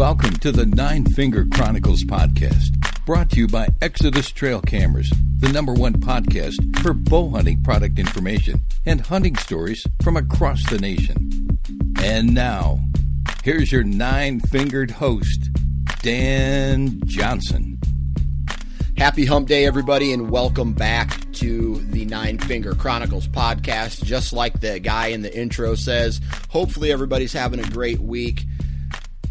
Welcome to the Nine Finger Chronicles podcast, brought to you by Exodus Trail Cameras, the number one podcast for bow hunting product information and hunting stories from across the nation. And now, here's your nine fingered host, Dan Johnson. Happy Hump Day, everybody, and welcome back to the Nine Finger Chronicles podcast. Just like the guy in the intro says, hopefully everybody's having a great week.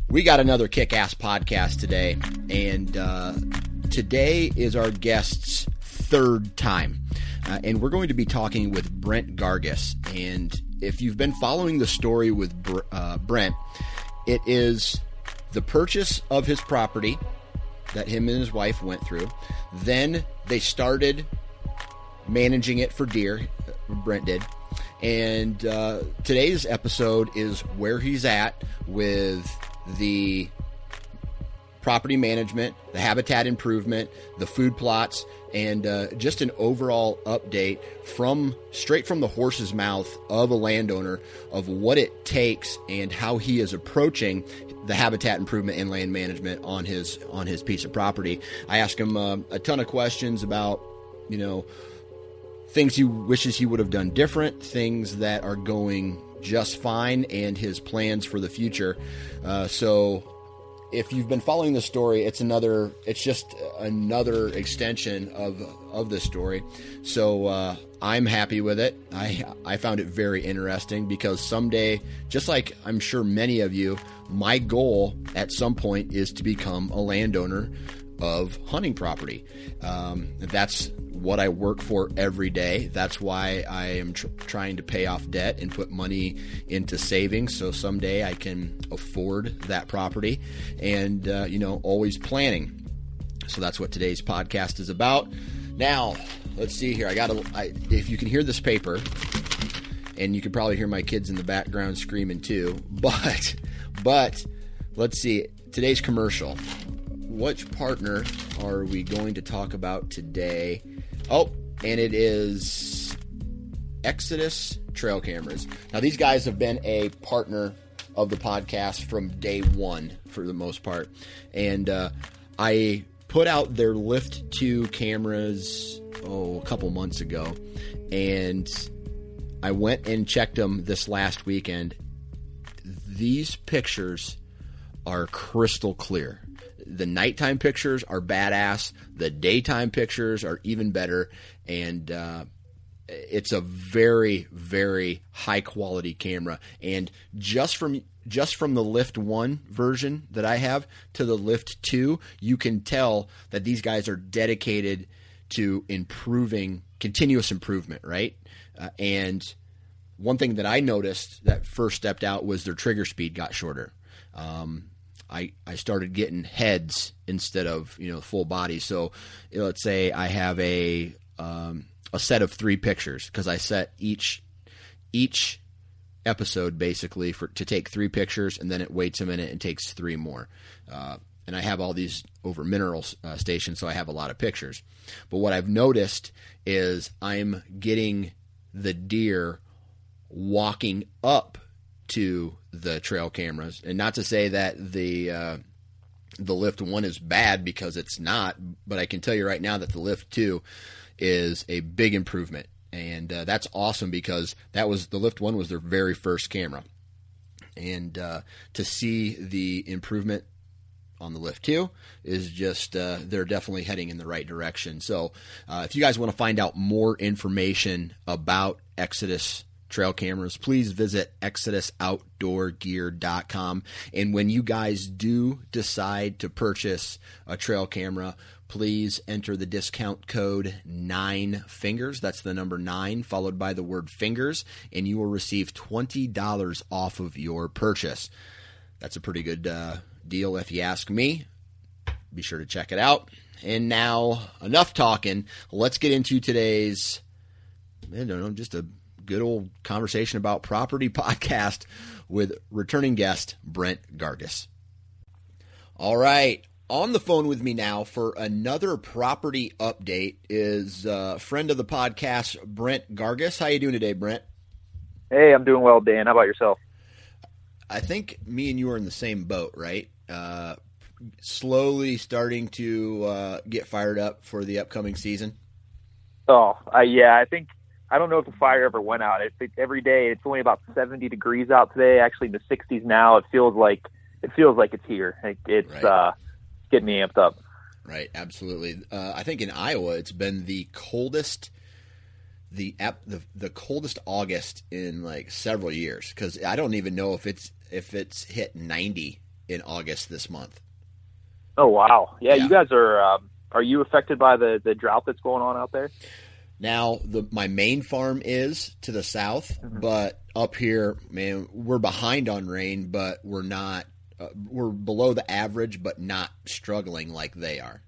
We got another kick ass podcast today, and uh, today is our guest's third time. Uh, and we're going to be talking with Brent Gargas. And if you've been following the story with uh, Brent, it is the purchase of his property that him and his wife went through. Then they started managing it for deer, Brent did. And uh, today's episode is where he's at with the property management, the habitat improvement, the food plots, and uh, just an overall update from straight from the horse's mouth of a landowner of what it takes and how he is approaching the habitat improvement and land management on his on his piece of property. I asked him uh, a ton of questions about you know things he wishes he would have done different, things that are going just fine and his plans for the future. Uh, so if you've been following the story, it's another, it's just another extension of of the story. So uh, I'm happy with it. I I found it very interesting because someday, just like I'm sure many of you, my goal at some point is to become a landowner of hunting property. Um, that's what I work for every day. That's why I am tr- trying to pay off debt and put money into savings so someday I can afford that property and, uh, you know, always planning. So that's what today's podcast is about. Now, let's see here. I got to, if you can hear this paper, and you can probably hear my kids in the background screaming too, but, but, let's see. Today's commercial which partner are we going to talk about today? Oh, and it is Exodus Trail Cameras. Now, these guys have been a partner of the podcast from day one for the most part. And uh, I put out their Lift 2 cameras, oh, a couple months ago. And I went and checked them this last weekend. These pictures are crystal clear the nighttime pictures are badass. The daytime pictures are even better, and uh, it's a very very high quality camera. And just from just from the Lift One version that I have to the Lift Two, you can tell that these guys are dedicated to improving continuous improvement, right? Uh, and one thing that I noticed that first stepped out was their trigger speed got shorter. Um, I, I started getting heads instead of you know full body. So let's say I have a um, a set of three pictures because I set each each episode basically for to take three pictures and then it waits a minute and takes three more. Uh, and I have all these over mineral uh, stations, so I have a lot of pictures. But what I've noticed is I'm getting the deer walking up to the trail cameras, and not to say that the uh, the Lift One is bad because it's not, but I can tell you right now that the Lift Two is a big improvement, and uh, that's awesome because that was the Lift One was their very first camera, and uh, to see the improvement on the Lift Two is just uh, they're definitely heading in the right direction. So uh, if you guys want to find out more information about Exodus trail cameras, please visit exodusoutdoorgear.com. And when you guys do decide to purchase a trail camera, please enter the discount code nine fingers. That's the number nine followed by the word fingers, and you will receive $20 off of your purchase. That's a pretty good uh, deal if you ask me. Be sure to check it out. And now, enough talking. Let's get into today's, I don't know, just a good old conversation about property podcast with returning guest Brent Gargas. All right. On the phone with me now for another property update is a friend of the podcast, Brent Gargas. How you doing today, Brent? Hey, I'm doing well, Dan. How about yourself? I think me and you are in the same boat, right? Uh, slowly starting to uh, get fired up for the upcoming season. Oh, uh, yeah. I think I don't know if the fire ever went out. It, it, every day it's only about 70 degrees out today. Actually, in the 60s now. It feels like it feels like it's here. It, it's Right. uh, getting me amped up. Right, absolutely. Uh, I think in Iowa it's been the coldest, the the the coldest August in like several years because I don't even know if it's if it's hit ninety in August this month. Oh wow, yeah. Yeah. You guys are um, are you affected by the the drought that's going on out there? Now the my main farm is to the south, but up here, man, we're behind on rain, but we're not. Uh, we're below the average, but not struggling like they are.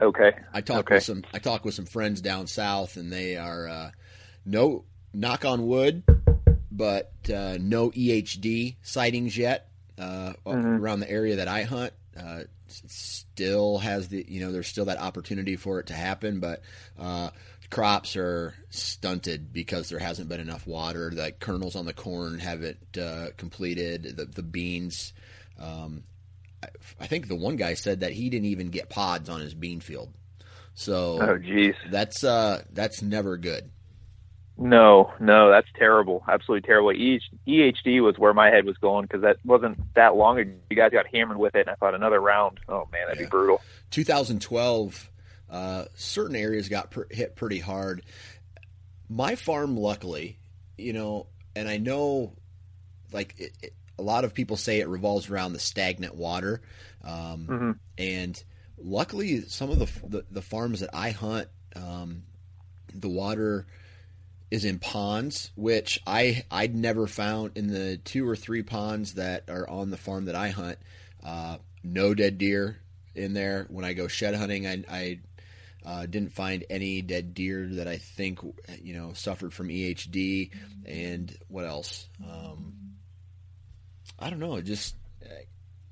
Okay. I talked Okay. with some I talked with some friends down south, and they are uh, no knock on wood, but uh, no EHD sightings yet uh, Mhm. around the area that I hunt. Uh, still has the you know there's still that opportunity for it to happen, but uh, crops are stunted because there hasn't been enough water. The kernels on the corn haven't uh, completed. The the beans. Um, I, I think the one guy said that he didn't even get pods on his bean field. So Oh geez. that's uh that's never good. No, no, that's terrible. Absolutely terrible. EH, EHD was where my head was going because that wasn't that long ago. You guys got hammered with it, and I thought another round. Oh man, that'd Yeah. be brutal. 2012, uh, certain areas got pr- hit pretty hard. My farm, luckily, you know, and I know, like it, it, a lot of people say it revolves around the stagnant water, um, hmm and luckily, some of the, the the farms that I hunt, um, the water is in ponds, which I I'd never found in the two or three ponds that are on the farm that I hunt. Uh, no dead deer in there. When I go shed hunting, I, I uh, didn't find any dead deer that I think you know suffered from EHD. And what else? Um, I don't know. Just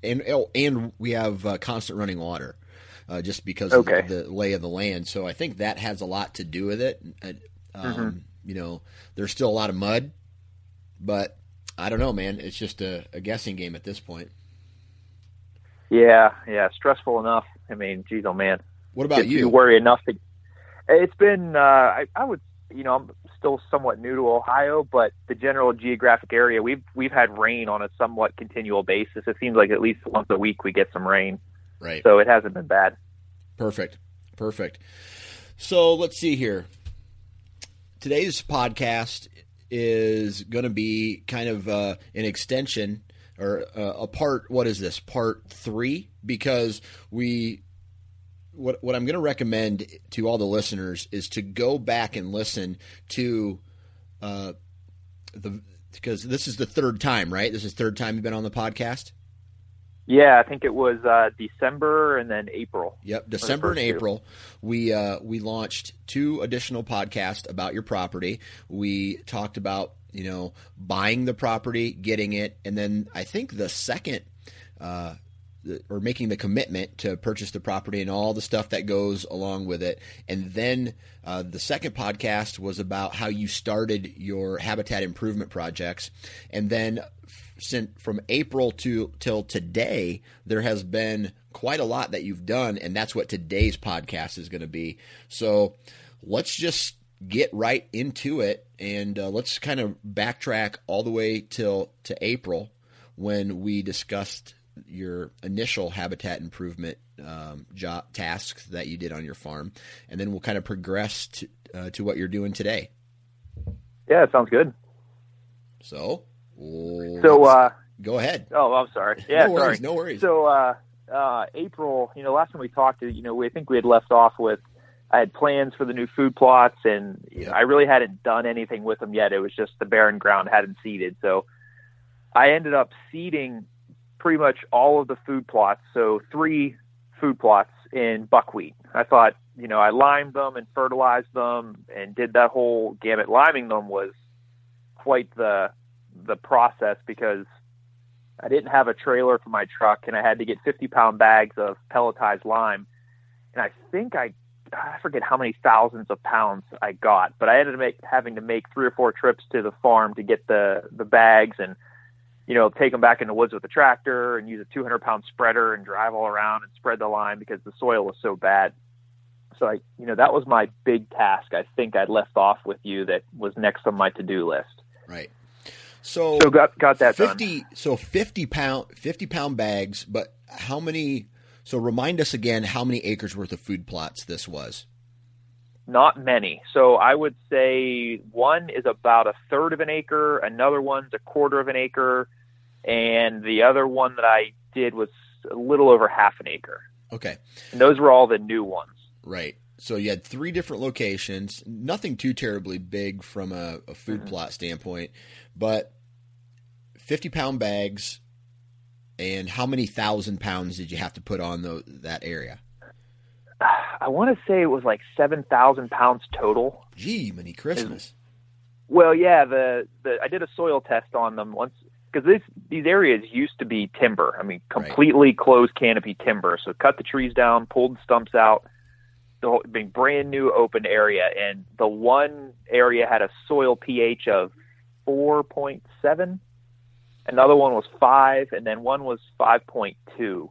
and oh, and we have uh, constant running water. Uh, just because Okay. of the lay of the land, so I think that has a lot to do with it. Uh, Um, Mhm. You know, there's still a lot of mud, but I don't know, man. It's just a, a guessing game at this point. Yeah, yeah, stressful enough. I mean, geez, oh man. What about If you? worry enough to. It's been, uh, I, I would, you know, I'm still somewhat new to Ohio, but the general geographic area, we've we've had rain on a somewhat continual basis. It seems like at least once a week we get some rain, Right. so it hasn't been bad. Perfect. Perfect. So let's see here. Today's podcast is going to be kind of uh, an extension or uh, a part. What is this? Part three? Because we. What, what I'm going to recommend to all the listeners is to go back and listen to uh, the because this is the third time, right? This is the third time you've been on the podcast. Yeah, I think it was uh, December and then April. Yep, December and first two. April, we uh, we launched two additional podcasts about your property. We talked about you know buying the property, getting it, and then I think the second. Uh, or making the commitment to purchase the property and all the stuff that goes along with it. And then uh, the second podcast was about how you started your habitat improvement projects. And then from April to till today, there has been quite a lot that you've done, and that's what today's podcast is going to be. So let's just get right into it, and uh, let's kind of backtrack all the way till to April. when we discussed your initial habitat improvement um, job tasks that you did on your farm, and then we'll kind of progress to, uh, to what you're doing today. Yeah, it sounds good. So, so uh, go ahead. Oh, I'm sorry. Yeah, no worries. Sorry. No worries. So, uh, uh, April, you know, last time we talked, you know, we I think we had left off with I had plans for the new food plots, and you know, I really hadn't done anything with them yet. It was just the barren ground hadn't seeded. So, I ended up seeding pretty much all of the food plots. So, three food plots in buckwheat. I thought, you know, I limed them and fertilized them and did that whole gamut. Liming them was quite the the process because I didn't have a trailer for my truck and I had to get 50 pound bags of pelletized lime. And I think I, I forget how many thousands of pounds I got, but I ended up make, having to make three or four trips to the farm to get the, the bags and, you know, take them back in the woods with a tractor and use a 200 pound spreader and drive all around and spread the lime because the soil was so bad. So I, you know, that was my big task. I think I'd left off with you that was next on my to do list. Right. So, so got got that fifty. Done. So fifty pound fifty pound bags. But how many? So remind us again how many acres worth of food plots this was. Not many. So I would say one is about a third of an acre, another one's a quarter of an acre, and the other one that I did was a little over half an acre. Okay. And those were all the new ones. Right. So you had three different locations, nothing too terribly big from a, a food mm-hmm. plot standpoint, but 50 pound bags. And how many thousand pounds did you have to put on the, that area? I want to say it was like 7,000 pounds total. Gee, many Christmas. Well, yeah, the, the I did a soil test on them once because these these areas used to be timber. I mean, completely right. closed canopy timber. So cut the trees down, pulled the stumps out, the whole, being brand new open area, and the one area had a soil pH of 4.7 Another one was five, and then one was 5.2.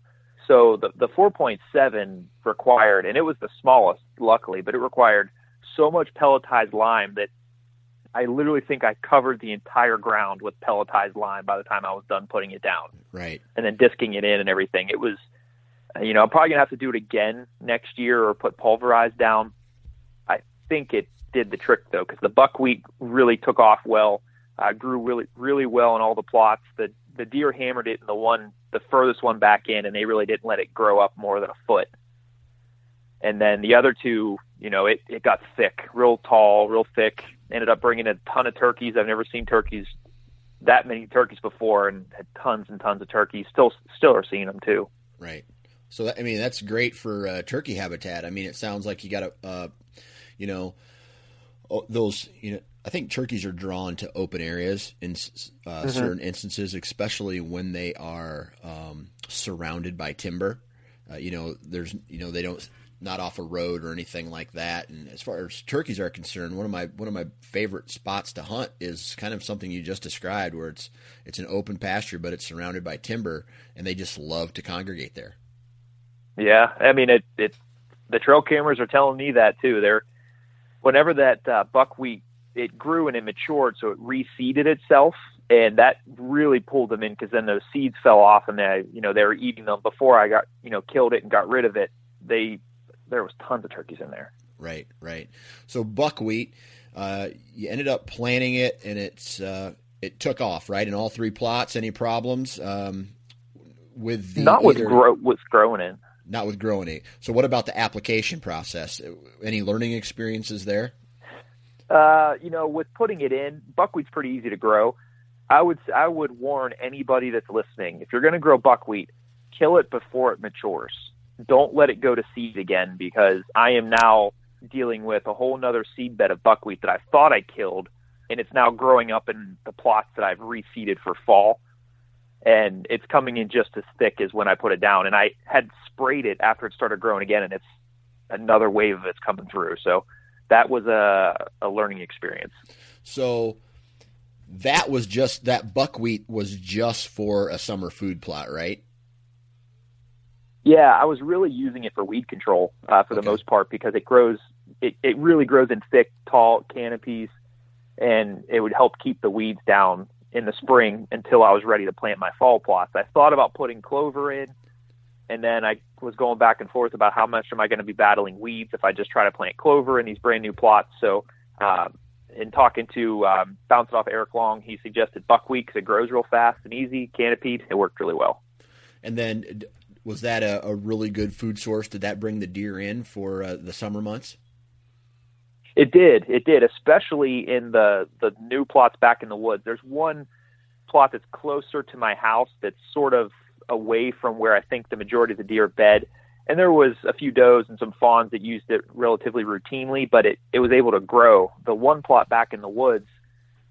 So the the 4.7 required, and it was the smallest, luckily, but it required so much pelletized lime that I literally think I covered the entire ground with pelletized lime by the time I was done putting it down. Right. And then disking it in and everything. It was, you know, I'm probably gonna have to do it again next year or put pulverized down. I think it did the trick though, because the buckwheat really took off well uh, grew really really well in all the plots. The the deer hammered it in the one the furthest one back in, and they really didn't let it grow up more than a foot. And then the other two, you know, it it got thick, real tall, real thick. Ended up bringing a ton of turkeys. I've never seen turkeys that many turkeys before, and had tons and tons of turkeys. Still still are seeing them too. Right. So that, I mean, that's great for uh, turkey habitat. I mean, it sounds like you got a, uh, you know, those you know I think turkeys are drawn to open areas in uh, mm-hmm. certain instances, especially when they are um, surrounded by timber. Uh, you know, there's you know they don't not off a road or anything like that. And as far as turkeys are concerned, one of my one of my favorite spots to hunt is kind of something you just described, where it's it's an open pasture, but it's surrounded by timber, and they just love to congregate there. Yeah, I mean it. It the trail cameras are telling me that too. They're whenever that uh, buckwheat it grew and it matured, so it reseeded itself, and that really pulled them in because then those seeds fell off, and they, you know, they were eating them before I got, you know, killed it and got rid of it. They, there was tons of turkeys in there. Right, right. So buckwheat, uh, you ended up planting it, and it's uh, it took off, right? In all three plots, any problems um, with the not with grow with growing it, not with growing it. So what about the application process? Any learning experiences there? Uh, you know, with putting it in, buckwheat's pretty easy to grow. I would I would warn anybody that's listening: if you're going to grow buckwheat, kill it before it matures. Don't let it go to seed again because I am now dealing with a whole nother seed bed of buckwheat that I thought I killed, and it's now growing up in the plots that I've reseeded for fall, and it's coming in just as thick as when I put it down. And I had sprayed it after it started growing again, and it's another wave of it's coming through. So that was a, a learning experience. So that was just that buckwheat was just for a summer food plot, right? Yeah, I was really using it for weed control uh, for the most part because it grows. It, it really grows in thick, tall canopies, and it would help keep the weeds down in the spring until I was ready to plant my fall plots. I thought about putting clover in, and then I was going back and forth about how much am I going to be battling weeds if I just try to plant clover in these brand new plots. So, um, in talking to um, bouncing off Eric Long, he suggested buckwheat because it grows real fast and easy, canopied. It worked really well. And then, was that a, a really good food source? Did that bring the deer in for uh, the summer months? It did. It did, especially in the the new plots back in the woods. There's one plot that's closer to my house that's sort of away from where I think the majority of the deer bed. And there was a few does and some fawns that used it relatively routinely, but it, it was able to grow. The one plot back in the woods,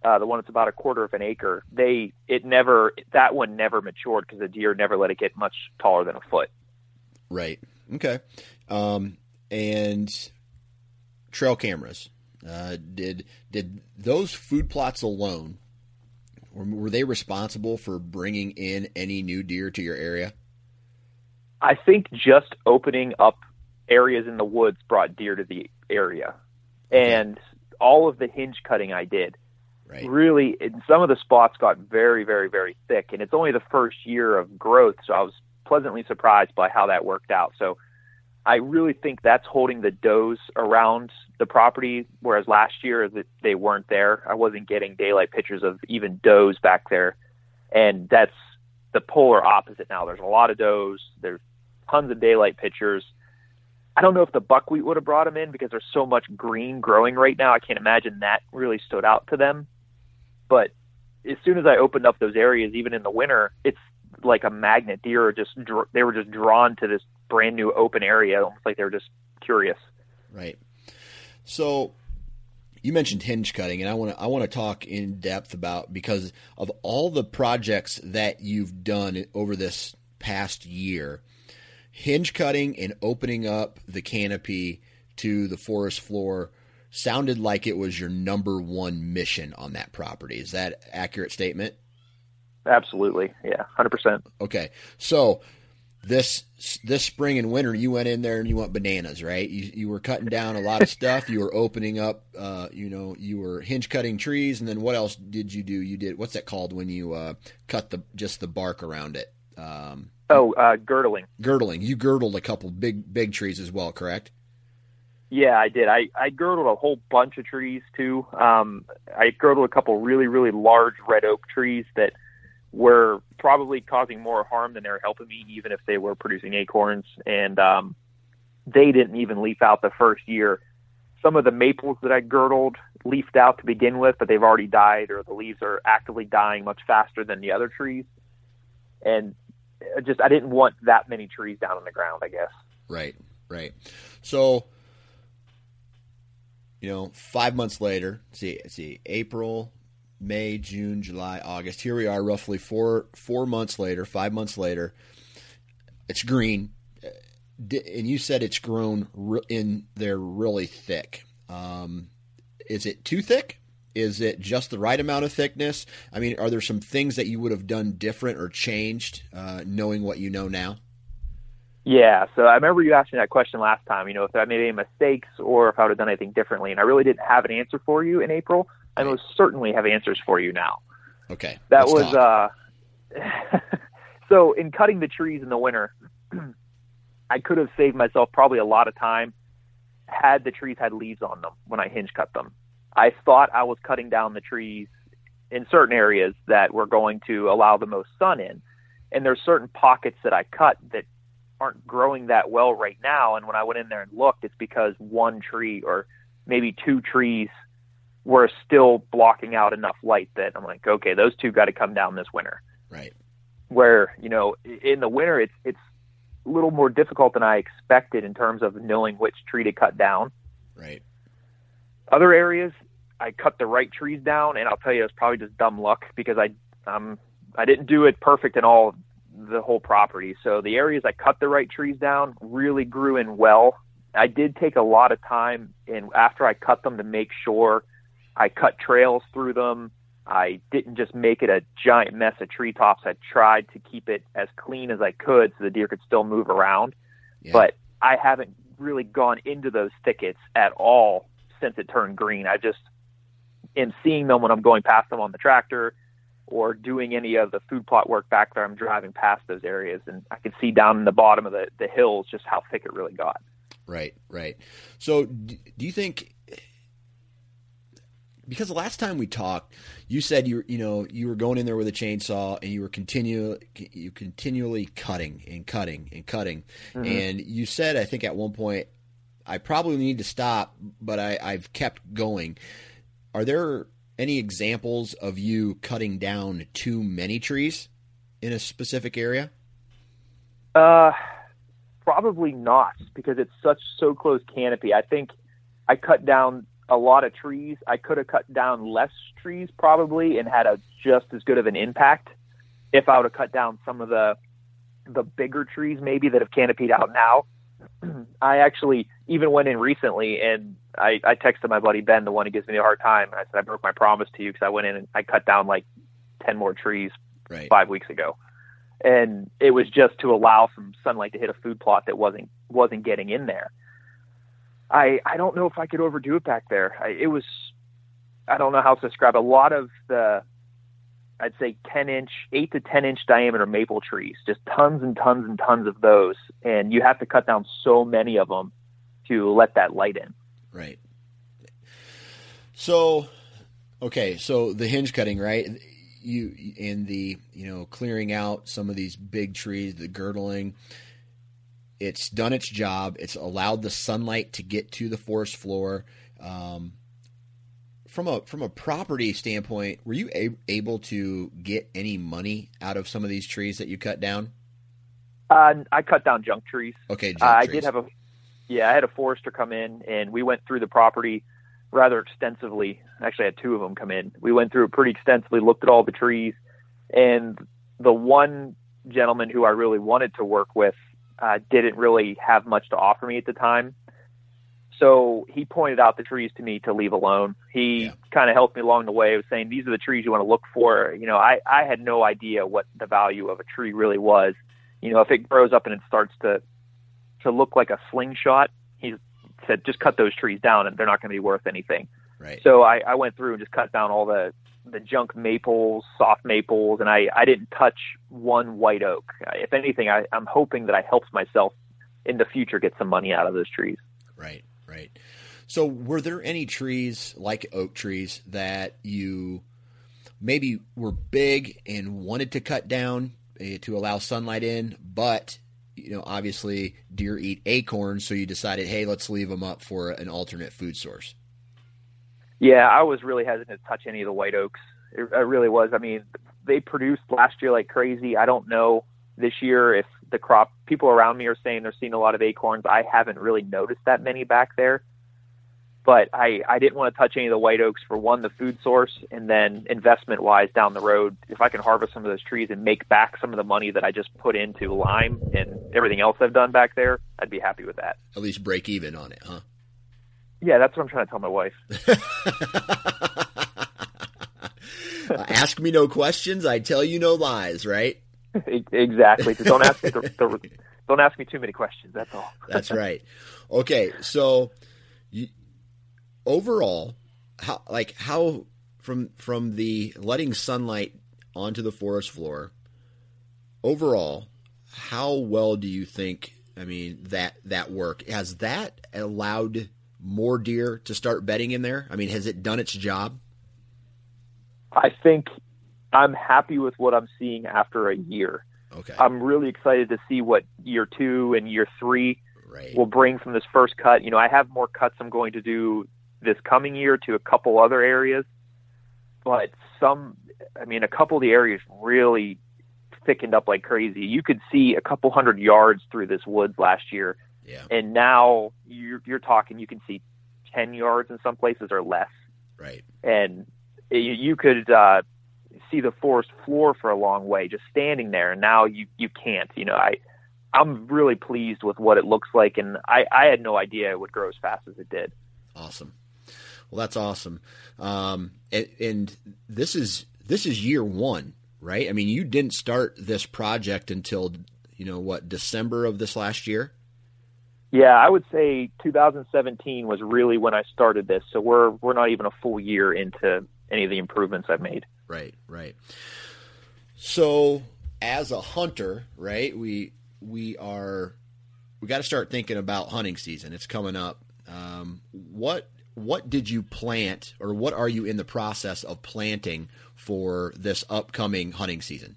uh, the one that's about a quarter of an acre, they it never that one never matured because the deer never let it get much taller than a foot. Right. Okay. Um, and trail cameras. Uh, did did those food plots alone were they responsible for bringing in any new deer to your area? I think just opening up areas in the woods brought deer to the area, okay. and all of the hinge cutting I did right. really in some of the spots got very very very thick, and it's only the first year of growth, so I was pleasantly surprised by how that worked out. So I really think that's holding the does around the property, whereas last year they weren't there. I wasn't getting daylight pictures of even does back there, and that's the polar opposite now. There's a lot of does. There's tons of daylight pictures. I don't know if the buckwheat would have brought them in because there's so much green growing right now. I can't imagine that really stood out to them. But as soon as I opened up those areas, even in the winter, it's like a magnet. Deer are just they were just drawn to this brand new open area, almost like they were just curious. Right. So you mentioned hinge cutting, and I want to I want to talk in depth about because of all the projects that you've done over this past year, hinge cutting and opening up the canopy to the forest floor sounded like it was your number one mission on that property. Is that accurate statement? Absolutely. Yeah, 100%. Okay. So this this spring and winter you went in there and you went bananas right? You, you were cutting down a lot of stuff. You were opening up uh, you know you were hinge cutting trees. And then what else did you do? You did what's that called when you uh, cut the just the bark around it? Um, oh uh, girdling. Girdling. You girdled a couple big big trees as well correct? Yeah i did. I i girdled a whole bunch of trees too. Um, i girdled a couple really really large red oak trees that were probably causing more harm than they were helping me, even if they were producing acorns. And um, they didn't even leaf out the first year. Some of the maples that I girdled leafed out to begin with, but they've already died, or the leaves are actively dying much faster than the other trees. And just I didn't want that many trees down on the ground. I guess. Right. Right. So. You know, five months later, see, see, April, May, June, July, August. Here we are, roughly four four months later, five months later. It's green, and you said it's grown in there really thick. Um, is it too thick? Is it just the right amount of thickness? I mean, are there some things that you would have done different or changed, uh, knowing what you know now? Yeah, so I remember you asked me that question last time. You know, if I made any mistakes or if I would have done anything differently, and I really didn't have an answer for you in April. I most certainly have answers for you now. Okay. That was uh so in cutting the trees in the winter, I could have saved myself probably a lot of time had the trees had leaves on them when I hinge cut them. I thought I was cutting down the trees in certain areas that were going to allow the most sun in. And there's certain pockets that I cut that aren't growing that well right now. And when I went in there and looked, it's because one tree or maybe two trees were still blocking out enough light that I'm like, okay, those two got to come down this winter. Right. Where you know in the winter it's it's a little more difficult than I expected in terms of knowing which tree to cut down. Right. Other areas I cut the right trees down, and I'll tell you it's probably just dumb luck because I um I didn't do it perfect in all the whole property. So the areas I cut the right trees down really grew in well. I did take a lot of time and after I cut them to make sure I cut trails through them. I didn't just make it a giant mess of treetops. I tried to keep it as clean as I could so the deer could still move around. Yeah. But I haven't really gone into those thickets at all since it turned green. I just am seeing them when I'm going past them on the tractor or doing any of the food plot work back there, I'm driving past those areas and I can see down in the bottom of the, the hills just how thick it really got. Right, right. So, do you think? Because the last time we talked, you said you you know you were going in there with a chainsaw and you were continue you continually cutting and cutting and cutting, mm-hmm. and you said I think at one point I probably need to stop, but I, I've kept going. Are there any examples of you cutting down too many trees in a specific area? Uh, probably not because it's such so close canopy. I think I cut down a lot of trees. I could have cut down less trees probably and had a just as good of an impact if I would have cut down some of the the bigger trees maybe that have canopied out now. I actually even went in recently and I, I texted my buddy Ben, the one who gives me a hard time. I said I broke my promise to you because I went in and I cut down like ten more trees right. five weeks ago, and it was just to allow some sunlight to hit a food plot that wasn't wasn't getting in there. I I don't know if I could overdo it back there. I, it was I don't know how to describe. A lot of the I'd say 10 inch, 8 to 10 inch diameter maple trees, just tons and tons and tons of those. And you have to cut down so many of them to let that light in. Right. So, okay, so the hinge cutting, right? You in the you know clearing out some of these big trees, the girdling. It's done its job. It's allowed the sunlight to get to the forest floor. Um, from a from a property standpoint, were you a- able to get any money out of some of these trees that you cut down? Uh, I cut down junk trees. Okay, uh, I did have a yeah, I had a forester come in and we went through the property rather extensively. Actually, I had two of them come in. We went through it pretty extensively, looked at all the trees, and the one gentleman who I really wanted to work with uh, didn't really have much to offer me at the time. So he pointed out the trees to me to leave alone. He yeah. kind of helped me along the way, of saying these are the trees you want to look for. You know, I I had no idea what the value of a tree really was. You know, if it grows up and it starts to to look like a slingshot, he said just cut those trees down and they're not going to be worth anything. Right. So I, I went through and just cut down all the the junk maples, soft maples, and I, I didn't touch one white oak. If anything, I, I'm hoping that I helped myself in the future get some money out of those trees. Right, right. So, were there any trees like oak trees that you maybe were big and wanted to cut down uh, to allow sunlight in, but you know, obviously deer eat acorns, so you decided, hey, let's leave them up for an alternate food source. Yeah, I was really hesitant to touch any of the white oaks. It, really was. I mean, they produced last year like crazy. I don't know this year if the crop people around me are saying they're seeing a lot of acorns. I haven't really noticed that many back there but I, I didn't want to touch any of the white oaks for one, the food source, and then investment wise down the road. If I can harvest some of those trees and make back some of the money that I just put into lime and everything else I've done back there, I'd be happy with that. At least break even on it, huh? Yeah, that's what I'm trying to tell my wife. ask me no questions, I tell you no lies, right? exactly. don't ask me the, the, don't ask me too many questions. That's all. that's right. Okay, so you, overall, how like how from from the letting sunlight onto the forest floor, overall, how well do you think? I mean that that work has that allowed more deer to start bedding in there? I mean, has it done its job? I think I'm happy with what I'm seeing after a year. Okay. I'm really excited to see what year two and year three right. will bring from this first cut. You know, I have more cuts I'm going to do this coming year to a couple other areas, but some, I mean, a couple of the areas really thickened up like crazy. You could see a couple hundred yards through this woods last year, yeah. and now you're, you're talking you can see ten yards in some places or less. Right. And you, you could uh, see the forest floor for a long way just standing there, and now you you can't. You know, I. I'm really pleased with what it looks like, and I, I had no idea it would grow as fast as it did. Awesome. Well, that's awesome. Um, and, and this is this is year one, right? I mean, you didn't start this project until you know what December of this last year. Yeah, I would say 2017 was really when I started this. So we're we're not even a full year into any of the improvements I've made. Right, right. So, as a hunter, right, we we are we got to start thinking about hunting season. It's coming up. Um, what what did you plant, or what are you in the process of planting for this upcoming hunting season?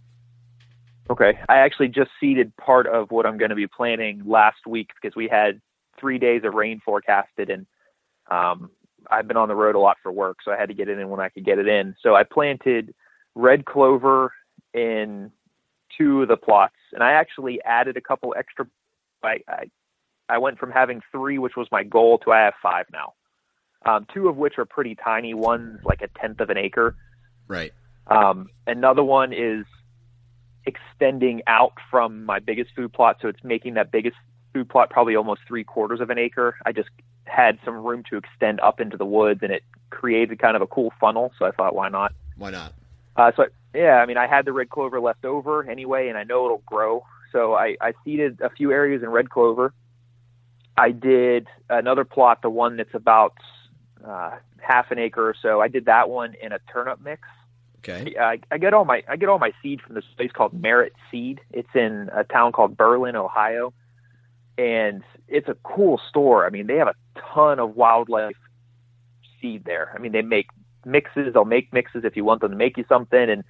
Okay, I actually just seeded part of what I'm going to be planting last week because we had three days of rain forecasted, and um, I've been on the road a lot for work, so I had to get it in when I could get it in. So I planted red clover in two of the plots, and I actually added a couple extra. I I, I went from having three, which was my goal, to I have five now. Um, two of which are pretty tiny. One's like a tenth of an acre. Right. Um, another one is extending out from my biggest food plot, so it's making that biggest food plot probably almost three quarters of an acre. I just had some room to extend up into the woods, and it created kind of a cool funnel. So I thought, why not? Why not? Uh, so yeah, I mean, I had the red clover left over anyway, and I know it'll grow. So I, I seeded a few areas in red clover. I did another plot, the one that's about uh, half an acre or so. I did that one in a turnip mix. Okay. I, I get all my I get all my seed from this place called Merit Seed. It's in a town called Berlin, Ohio, and it's a cool store. I mean, they have a ton of wildlife seed there. I mean, they make mixes. They'll make mixes if you want them to make you something, and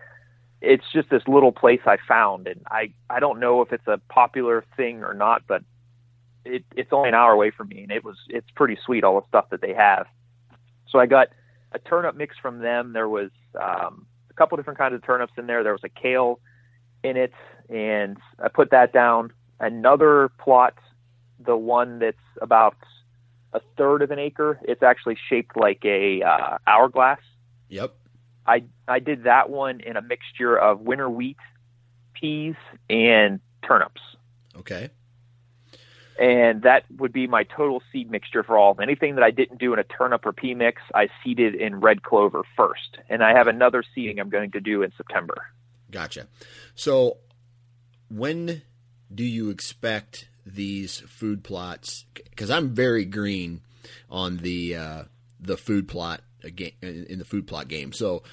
it's just this little place I found. And I I don't know if it's a popular thing or not, but it it's only an hour away from me, and it was it's pretty sweet all the stuff that they have. So I got a turnip mix from them. There was um, couple different kinds of turnips in there. There was a kale in it, and I put that down. Another plot, the one that's about a third of an acre. It's actually shaped like a uh, hourglass. Yep. I I did that one in a mixture of winter wheat, peas, and turnips. Okay. And that would be my total seed mixture for all. Anything that I didn't do in a turnip or pea mix, I seeded in red clover first. And I have another seeding I'm going to do in September. Gotcha. So, when do you expect these food plots? Because I'm very green on the uh, the food plot game in the food plot game. So,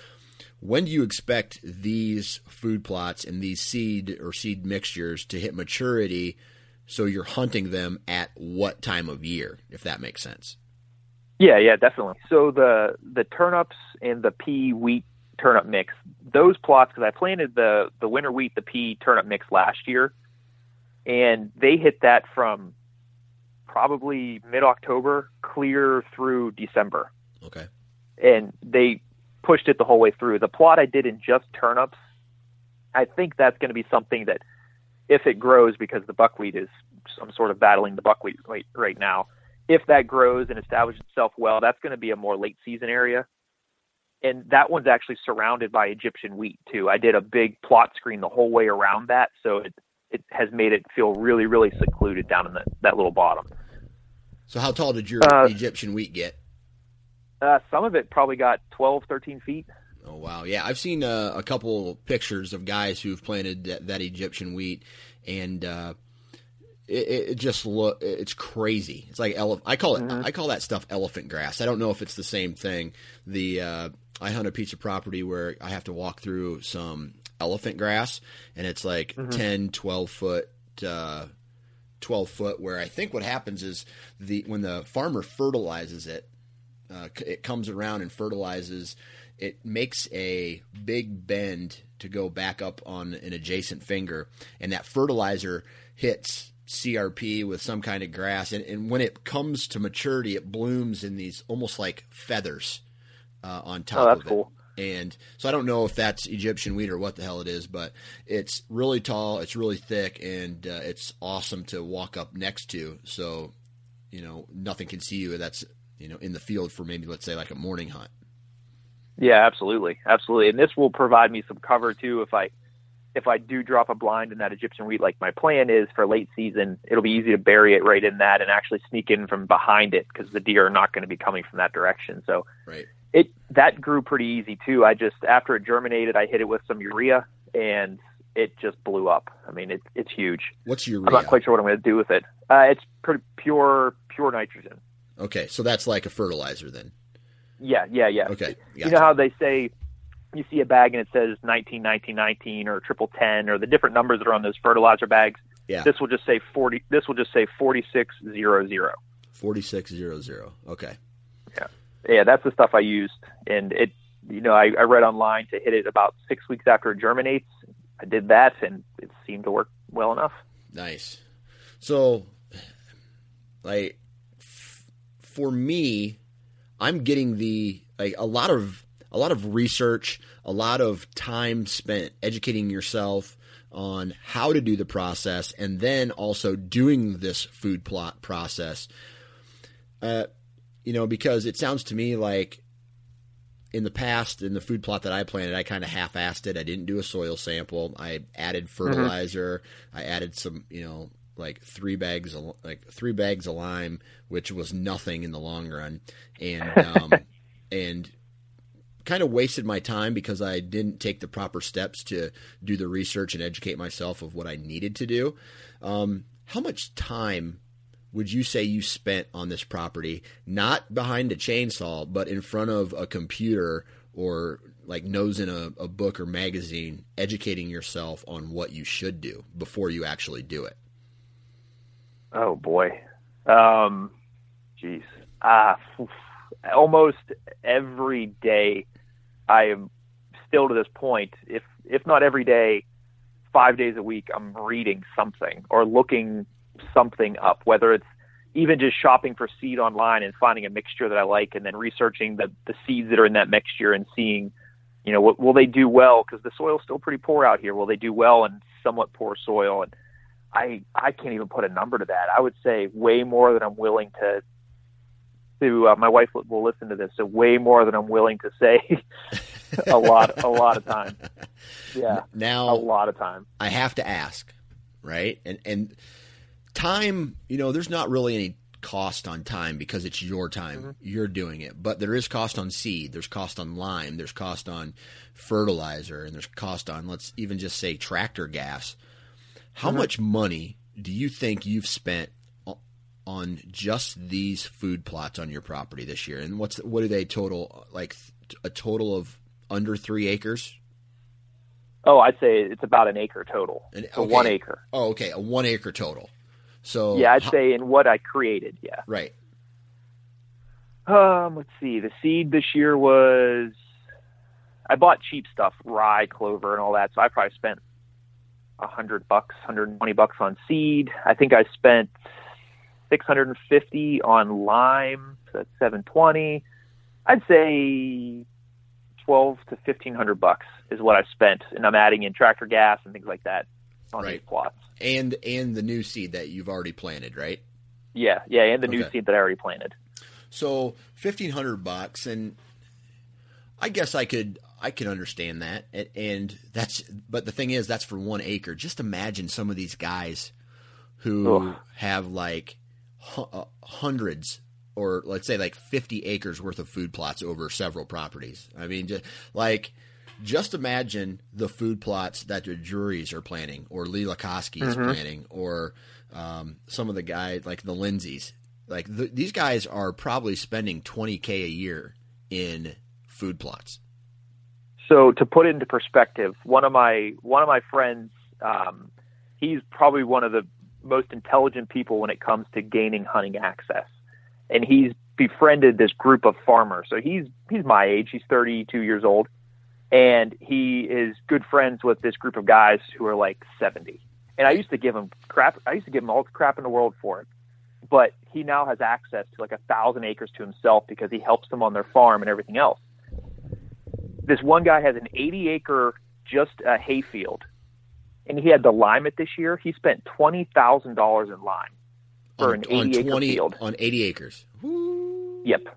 when do you expect these food plots and these seed or seed mixtures to hit maturity? So you're hunting them at what time of year, if that makes sense? Yeah, yeah, definitely. So the the turnips and the pea wheat turnip mix, those plots because I planted the the winter wheat, the pea turnip mix last year, and they hit that from probably mid October clear through December. Okay. And they pushed it the whole way through. The plot I did in just turnips, I think that's going to be something that if it grows because the buckwheat is I'm sort of battling the buckwheat right, right now. If that grows and establishes itself well, that's going to be a more late season area. And that one's actually surrounded by Egyptian wheat too. I did a big plot screen the whole way around that, so it it has made it feel really really secluded down in the, that little bottom. So how tall did your Uh, Egyptian wheat get? Uh, some of it probably got 12, 13 feet. Oh wow, yeah, I've seen uh, a couple pictures of guys who've planted that, that Egyptian wheat, and uh, it, it just look it's crazy. It's like ele- I call it I call that stuff elephant grass. I don't know if it's the same thing. The uh, I hunt a piece of property where I have to walk through some elephant grass, and it's like 10, 12 foot. Uh, 12 foot where I think what happens is the when the farmer fertilizes it uh, it comes around and fertilizes it makes a big bend to go back up on an adjacent finger and that fertilizer hits CRP with some kind of grass and, and when it comes to maturity it blooms in these almost like feathers uh, on top Oh, that's of it cool. and so I don't know if that's Egyptian wheat or what the hell it is, but it's really tall, it's really thick, and uh, it's awesome to walk up next to. So, you know, nothing can see you. That's you know in the field for maybe let's say like a morning hunt. Yeah, absolutely, absolutely. And this will provide me some cover too if I if I do drop a blind in that Egyptian wheat. Like my plan is for late season, it'll be easy to bury it right in that and actually sneak in from behind it because the deer are not going to be coming from that direction. So Right. it that grew pretty easy too. I just after it germinated, I hit it with some urea and it just blew up. I mean, it, it's huge. What's your I'm not quite sure what I'm going to do with it. Uh, it's pretty pure pure nitrogen. Okay, so that's like a fertilizer then. Yeah, yeah, yeah. Okay, Yeah. You know how they say you see a bag and it says 19, 19, 19 or triple 10 or the different numbers that are on those fertilizer bags. Yeah. This will just say 40. This will just say 4600. 4600. Okay. Yeah. Yeah. That's the stuff I used. And it, you know, I, I read online to hit it about six weeks after it germinates. I did that and it seemed to work well enough. Nice. So, like, f- for me, I'm getting the like a lot of a lot of research, a lot of time spent educating yourself on how to do the process, and then also doing this food plot process. Uh, you know, because it sounds to me like in the past, in the food plot that I planted, I kind of half-assed it. I didn't do a soil sample. I added fertilizer. Mm-hmm. I added some, you know, like three bags, of, like three bags of lime, which was nothing in the long run, and um, and kind of wasted my time because I didn't take the proper steps to do the research and educate myself of what I needed to do. Um, how much time would you say you spent on this property, not behind a chainsaw, but in front of a computer or like nose in a, a book or magazine, educating yourself on what you should do before you actually do it? Oh boy, um, jeez, ah, almost every day. I am still to this point, if if not every day, five days a week, I'm reading something or looking something up, whether it's even just shopping for seed online and finding a mixture that I like, and then researching the the seeds that are in that mixture and seeing, you know, will, will they do well? Because the soil's still pretty poor out here. Will they do well in somewhat poor soil? And I I can't even put a number to that. I would say way more than I'm willing to. To uh, my wife will listen to this, so way more than I'm willing to say. a lot, a lot of time. Yeah, now a lot of time. I have to ask, right? And and time, you know, there's not really any cost on time because it's your time. Mm-hmm. You're doing it. But there is cost on seed, there's cost on lime, there's cost on fertilizer, and there's cost on let's even just say tractor gas. How mm-hmm. much money do you think you've spent on just these food plots on your property this year? And what's what do they total like a total of under 3 acres? Oh, I'd say it's about an acre total. An, okay. one acre. Oh, okay, a one acre total. So yeah, I'd say in what I created. Yeah. Right. Um, let's see. The seed this year was I bought cheap stuff, rye, clover, and all that. So I probably spent a hundred bucks, hundred and twenty bucks on seed. I think I spent six hundred and fifty on lime. So that's seven twenty. I'd say twelve to fifteen hundred bucks is what I spent, and I'm adding in tractor gas and things like that on right. these plots. And and the new seed that you've already planted, right? Yeah, yeah, and the okay. new seed that I already planted. So fifteen hundred bucks, and I guess I could I can understand that, and that's but the thing is that's for one acre. Just imagine some of these guys who have like uh, hundreds or let's say like 50 acres worth of food plots over several properties. I mean, just like just imagine the food plots that the Drurys are planning, or Lee Lakosky is mm-hmm. planning, or um, some of the guys like the Lindsays. Like the, these guys are probably spending 20k a year in food plots. So to put it into perspective, one of my one of my friends, um, he's probably one of the most intelligent people when it comes to gaining hunting access, and he's befriended this group of farmers. So he's he's my age. He's 32 years old and he is good friends with this group of guys who are like 70. And I used to give him crap. I used to give him all the crap in the world for it. But he now has access to like a thousand acres to himself because he helps them on their farm and everything else. This one guy has an 80 acre just a hayfield, and he had to lime it this year. He spent twenty thousand dollars in lime for on, an 80 on 20, acre field on 80 acres. Woo. Yep.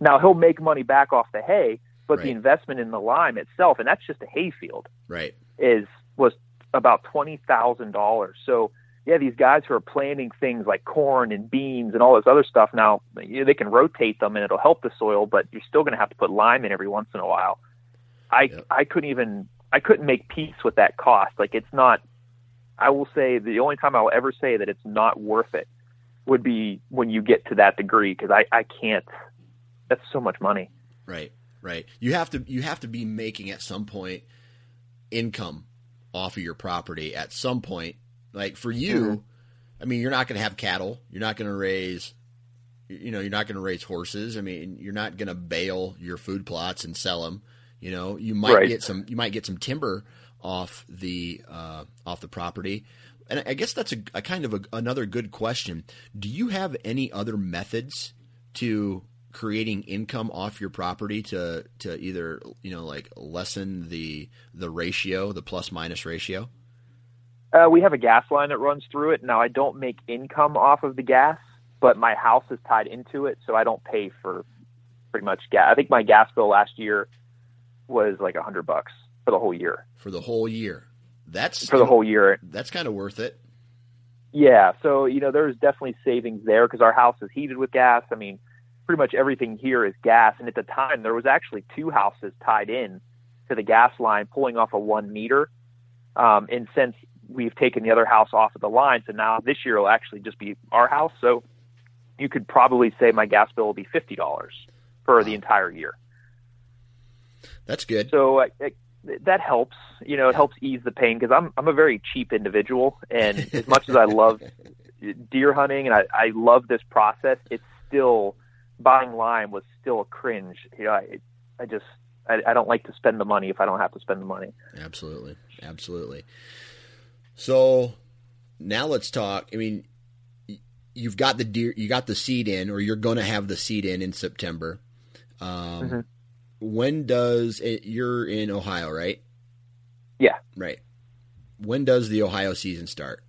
Now he'll make money back off the hay, but right. the investment in the lime itself, and that's just a hayfield, right, is was about twenty thousand dollars. So yeah, these guys who are planting things like corn and beans and all this other stuff now, you know, they can rotate them and it'll help the soil, but you're still going to have to put lime in every once in a while. I yep. I couldn't even I couldn't make peace with that cost. Like it's not. I will say the only time I'll ever say that it's not worth it would be when you get to that degree because I I can't. That's so much money. Right. right. You have to you have to be making at some point income off of your property at some point. Like for you, mm-hmm. I mean, you're not going to have cattle. You're not going to raise, you know, you're not going to raise horses. I mean, you're not going to bale your food plots and sell them. You know, you might right. get some, you might get some timber off the uh, off the property. And I guess that's a, a kind of a, another good question. Do you have any other methods to creating income off your property to to either you know like lessen the the ratio, the plus minus ratio? Uh, we have a gas line that runs through it. Now I don't make income off of the gas, but my house is tied into it, so I don't pay for pretty much gas. I think my gas bill last year was like a hundred bucks for the whole year. For the whole year, that's for the whole year. That's kind of worth it. Yeah, so you know there's definitely savings there because our house is heated with gas. I mean, pretty much everything here is gas, and at the time there was actually two houses tied in to the gas line, pulling off a one meter. Um, and since we've taken the other house off of the line, so now this year will actually just be our house. So you could probably say my gas bill will be fifty dollars for the entire year. That's good. So uh, it, that helps. You know, it helps ease the pain because I'm I'm a very cheap individual, and as much as I love deer hunting and I, I love this process, it's still buying lime was still a cringe. You know, I I just I, I don't like to spend the money if I don't have to spend the money. Absolutely, absolutely. So now let's talk. I mean, you've got the deer, you got the seed in, or you're going to have the seed in in September. Um, mm-hmm. When does it, you're in Ohio, right? Yeah. Right. When does the Ohio season start?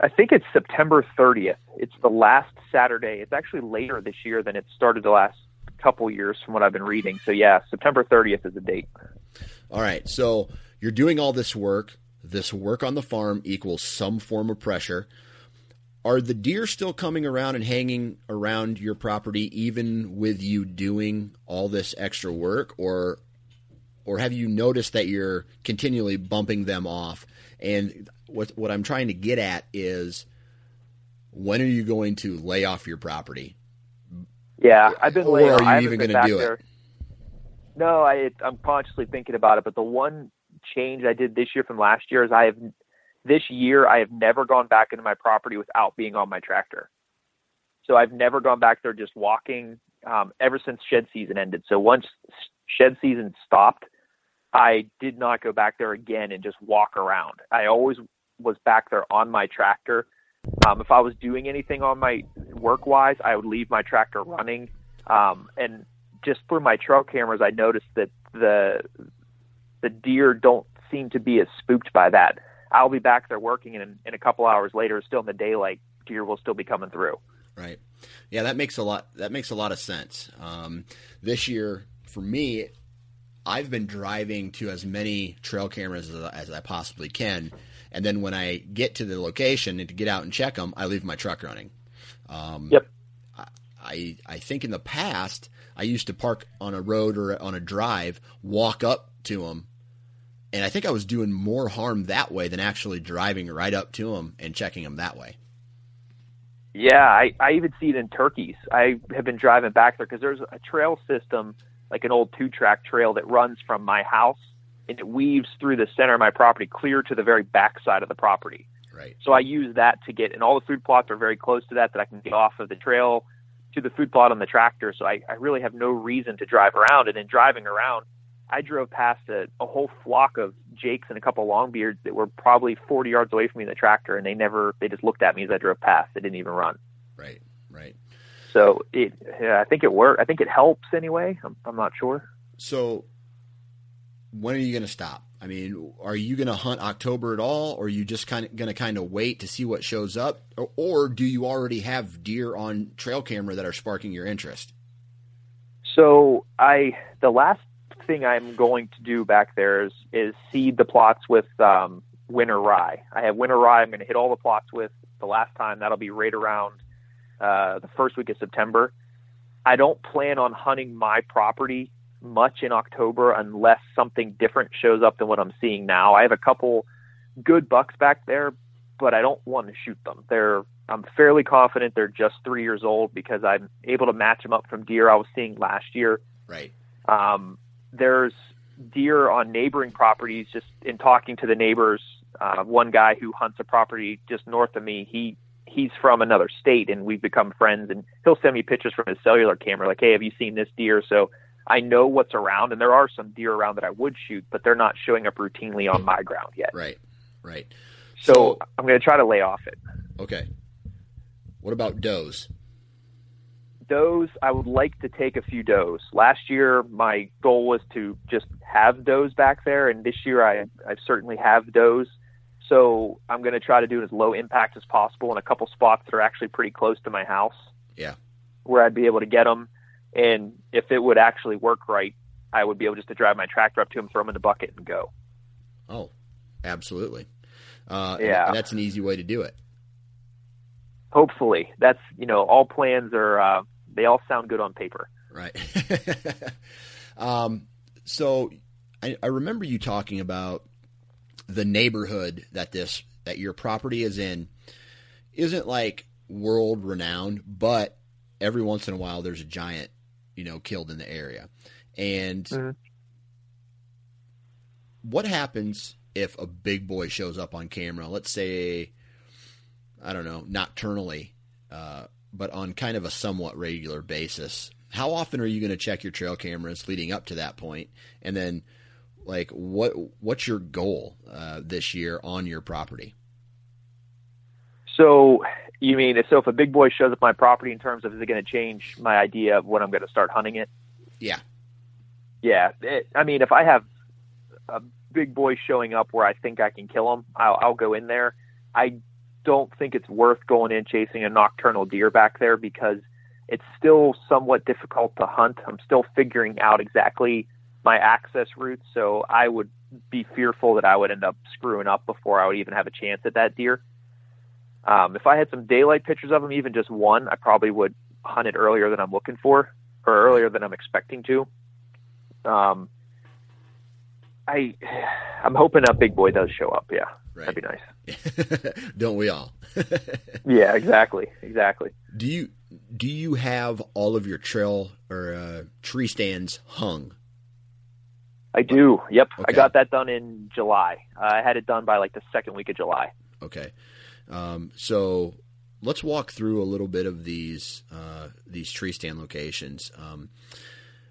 I think it's September 30th. It's the last Saturday. It's actually later this year than it started the last couple years from what I've been reading. So yeah, September 30th is the date. All right. So you're doing all this work. This work on the farm equals some form of pressure. Are the deer still coming around and hanging around your property even with you doing all this extra work or or have you noticed that you're continually bumping them off? And what what I'm trying to get at is when are you going to lay off your property? Yeah, I've been laying. Or are you even going to do there. it? No, I, I'm consciously thinking about it. But the one change I did this year from last year is I have this year I have never gone back into my property without being on my tractor. So I've never gone back there just walking um, ever since shed season ended. So once shed season stopped, I did not go back there again and just walk around. I always was back there on my tractor. Um, if I was doing anything on my work wise, I would leave my tractor running. Um, and just through my trail cameras, I noticed that the the deer don't seem to be as spooked by that. I'll be back there working, and in, a couple hours later, still in the daylight, deer will still be coming through. Right. Yeah, that makes a lot. That makes a lot of sense. Um, this year, for me, I've been driving to as many trail cameras as, as, I possibly can, and then when I get to the location and to get out and check them, I leave my truck running. Um, yep. I I think in the past I used to park on a road or on a drive, walk up to them, and I think I was doing more harm that way than actually driving right up to them and checking them that way. Yeah, I, I even see it in turkeys. I have been driving back there because there's a trail system, like an old two track trail that runs from my house and it weaves through the center of my property clear to the very back side of the property. Right. So I use that to get, and all the food plots are very close to that, that I can get off of the trail to the food plot on the tractor. So I, I really have no reason to drive around. And in driving around, I drove past a, a whole flock of jakes and a couple of longbeards that were probably 40 yards away from me in the tractor, and they never, they just looked at me as I drove past. They didn't even run. Right, right. So it, yeah, I think it worked. I think it helps anyway. I'm, I'm not sure. So when are you going to stop? I mean, are you going to hunt October at all, or are you just kind of going to kind of wait to see what shows up, or, or do you already have deer on trail camera that are sparking your interest? So I, the last thing I'm going to do back there is is seed the plots with um, winter rye. I have winter rye. I'm going to hit all the plots with the last time. That'll be right around uh, the first week of September. I don't plan on hunting my property much in October unless something different shows up than what I'm seeing now. I have a couple good bucks back there, but I don't want to shoot them. They're I'm fairly confident they're just three years old because I'm able to match them up from deer I was seeing last year. Right. Um, there's deer on neighboring properties. Just in talking to the neighbors, uh, one guy who hunts a property just north of me, he he's from another state, and we've become friends. And he'll send me pictures from his cellular camera, like, "Hey, have you seen this deer?" So I know what's around, and there are some deer around that I would shoot, but they're not showing up routinely on my ground yet. Right, right. So, so I'm going to try to lay off it. Okay. What about does? Does, I would like to take a few does. Last year, my goal was to just have does back there, and this year I, I certainly have does. So I'm going to try to do it as low impact as possible in a couple spots that are actually pretty close to my house. Yeah. Where I'd be able to get them. And if it would actually work right, I would be able just to drive my tractor up to them, throw them in the bucket, and go. Oh, absolutely. Uh, yeah. that's an easy way to do it. Hopefully. That's, you know, all plans are, uh, they all sound good on paper. Right. um, so I, I remember you talking about the neighborhood that this that your property is in isn't like world renowned, but every once in a while there's a giant, you know, killed in the area. And mm-hmm. what happens if a big boy shows up on camera? Let's say, I don't know, nocturnally, uh, but on kind of a somewhat regular basis. How often are you going to check your trail cameras leading up to that point? And then like what what's your goal uh, this year on your property? So you mean so if a big boy shows up my property in terms of is it going to change my idea of when I'm going to start hunting it? Yeah. Yeah. It, I mean, if I have a big boy showing up where I think I can kill him, I'll, I'll go in there. I don't think it's worth going in chasing a nocturnal deer back there because it's still somewhat difficult to hunt. I'm still figuring out exactly my access routes. So I would be fearful that I would end up screwing up before I would even have a chance at that deer. Um, if I had some daylight pictures of them, even just one, I probably would hunt it earlier than I'm looking for or earlier than I'm expecting to. Um, I, I'm hoping a big boy does show up. Yeah, right. that'd be nice. Don't we all? yeah, exactly, exactly. Do you do you have all of your trail or uh, tree stands hung I do. Yep. Okay. I got that done in July. Uh, I had it done by like the second week of July. Okay. Um, so let's walk through a little bit of these uh, these tree stand locations. Um,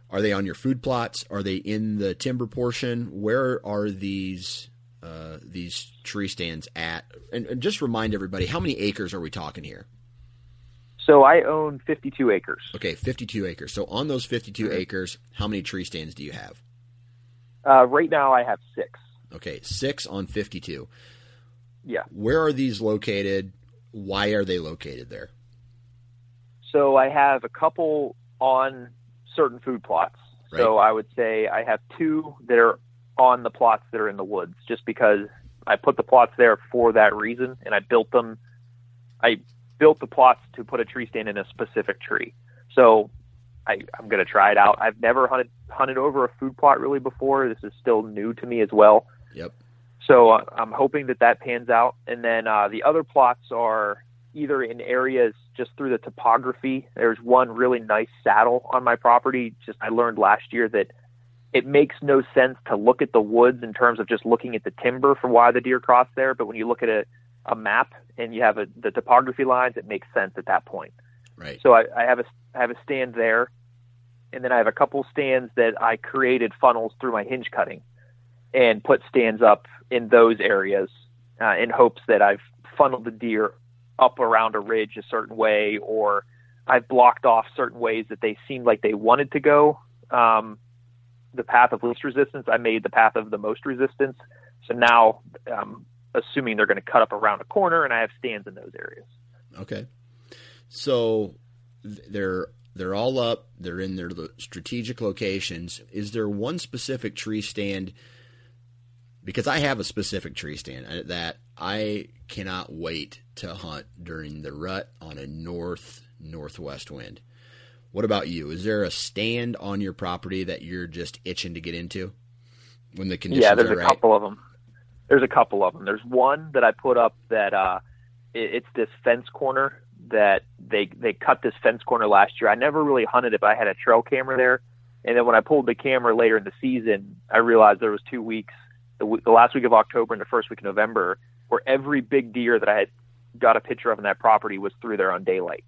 are they on your food plots? Are they in the timber portion? Where are these uh, these tree stands at? And, and, just remind everybody, how many acres are we talking here? So I own 52 acres. Okay, 52 acres. So on those 52 mm-hmm. acres, how many tree stands do you have? Uh, right now, I have six. Okay, six on 52. Yeah. Where are these located? Why are they located there? So I have a couple on certain food plots. Right. So I would say I have two that are on the plots that are in the woods, just because I put the plots there for that reason, and I built them. I built the plots to put a tree stand in a specific tree. So I, I'm going to try it out. I've never hunted hunted over a food plot really before. This is still new to me as well. Yep. So uh, I'm hoping that that pans out. And then uh, the other plots are either in areas just through the topography. There's one really nice saddle on my property. Just I learned last year that it makes no sense to look at the woods in terms of just looking at the timber for why the deer crossed there. But when you look at a, a map and you have a, the topography lines, it makes sense at that point. Right. So I, I have a I have a stand there, and then I have a couple stands that I created funnels through my hinge cutting, and put stands up in those areas uh, in hopes that I've funneled the deer up around a ridge a certain way, or I've blocked off certain ways that they seemed like they wanted to go. Um, the path of least resistance, I made the path of the most resistance. So now, um, assuming they're going to cut up around a corner, and I have stands in those areas. Okay. So they're they're all up. They're in their strategic locations. Is there one specific tree stand? Because I have a specific tree stand uh, that I cannot wait to hunt during the rut on a north northwest wind. What about you? Is there a stand on your property that you're just itching to get into when the conditions yeah, there's a right? couple of them. There's a couple of them. There's one that I put up that uh, it, it's this fence corner that they they cut this fence corner last year. I never really hunted it, but I had a trail camera there, And then when I pulled the camera later in the season, I realized there was two weeks, the, the last week of October and the first week of November, where every big deer that I had got a picture of in that property was through there on daylight.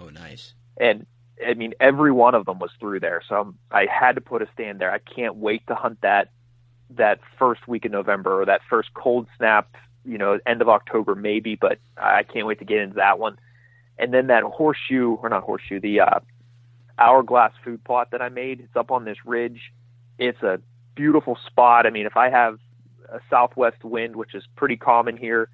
Oh, nice. And I mean, every one of them was through there. So I'm, I had to put a stand there. I can't wait to hunt that that first week in November or that first cold snap, you know, end of October maybe, but I can't wait to get into that one. And then that horseshoe or not horseshoe, the uh, hourglass food plot that I made. It's up on this ridge. It's a beautiful spot. I mean, if I have a southwest wind, which is pretty common here,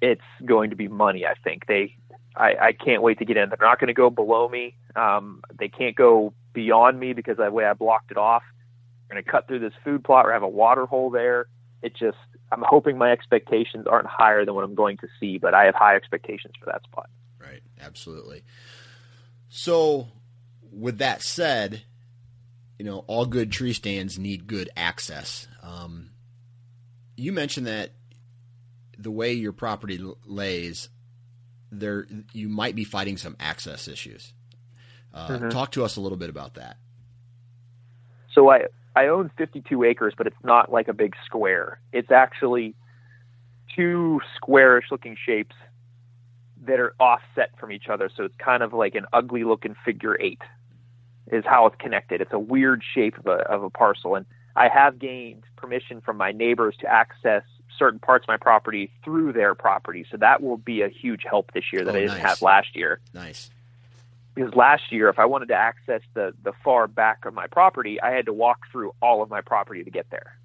it's going to be money. I think they. I, I can't wait to get in. They're not going to go below me. Um, they can't go beyond me because of the way I blocked it off. We're going to cut through this food plot or have a water hole there. It just, I'm hoping my expectations aren't higher than what I'm going to see, but I have high expectations for that spot. Right. Absolutely. So, with that said, you know, all good tree stands need good access. Um, you mentioned that the way your property lays, there you might be fighting some access issues. Uh, mm-hmm. Talk to us a little bit about that. So I I own 52 acres, but it's not like a big square. It's actually two squarish looking shapes that are offset from each other. So it's kind of like an ugly looking figure eight is how it's connected. It's a weird shape of a, of a parcel. And I have gained permission from my neighbors to access certain parts of my property through their property. So that will be a huge help this year that oh, I didn't nice. have last year. Nice. Because last year, if I wanted to access the, the far back of my property, I had to walk through all of my property to get there.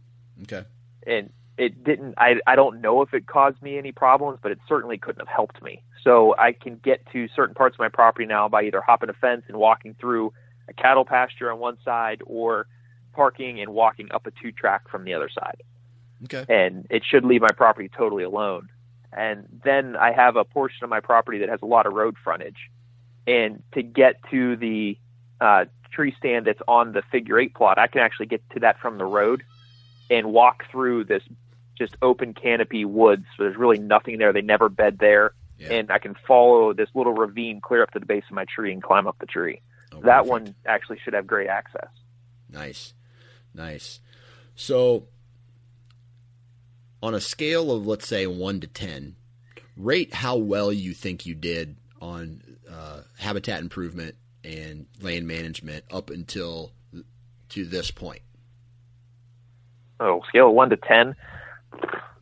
Okay. And it didn't, I, I don't know if it caused me any problems, but it certainly couldn't have helped me. So I can get to certain parts of my property now by either hopping a fence and walking through a cattle pasture on one side or parking and walking up a two track from the other side. Okay. And it should leave my property totally alone. And then I have a portion of my property that has a lot of road frontage. And to get to the uh, tree stand that's on the figure eight plot, I can actually get to that from the road and walk through this just open canopy woods. So there's really nothing there. They never bed there. Yeah. And I can follow this little ravine clear up to the base of my tree and climb up the tree. Oh, that one actually should have great access. Nice, nice. So, on a scale of let's say one to ten, rate how well you think you did on uh, habitat improvement and land management up until to this point. Oh, scale of one to ten,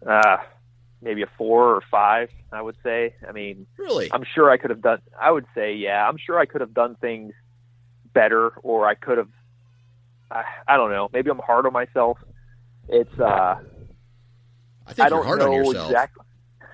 uh, maybe a four or five. I would say. I mean, really, I'm sure I could have done. I would say, yeah, I'm sure I could have done things better or I could have I, I don't know. Maybe I'm hard on myself. It's uh I think I don't hard know on yourself. Exactly.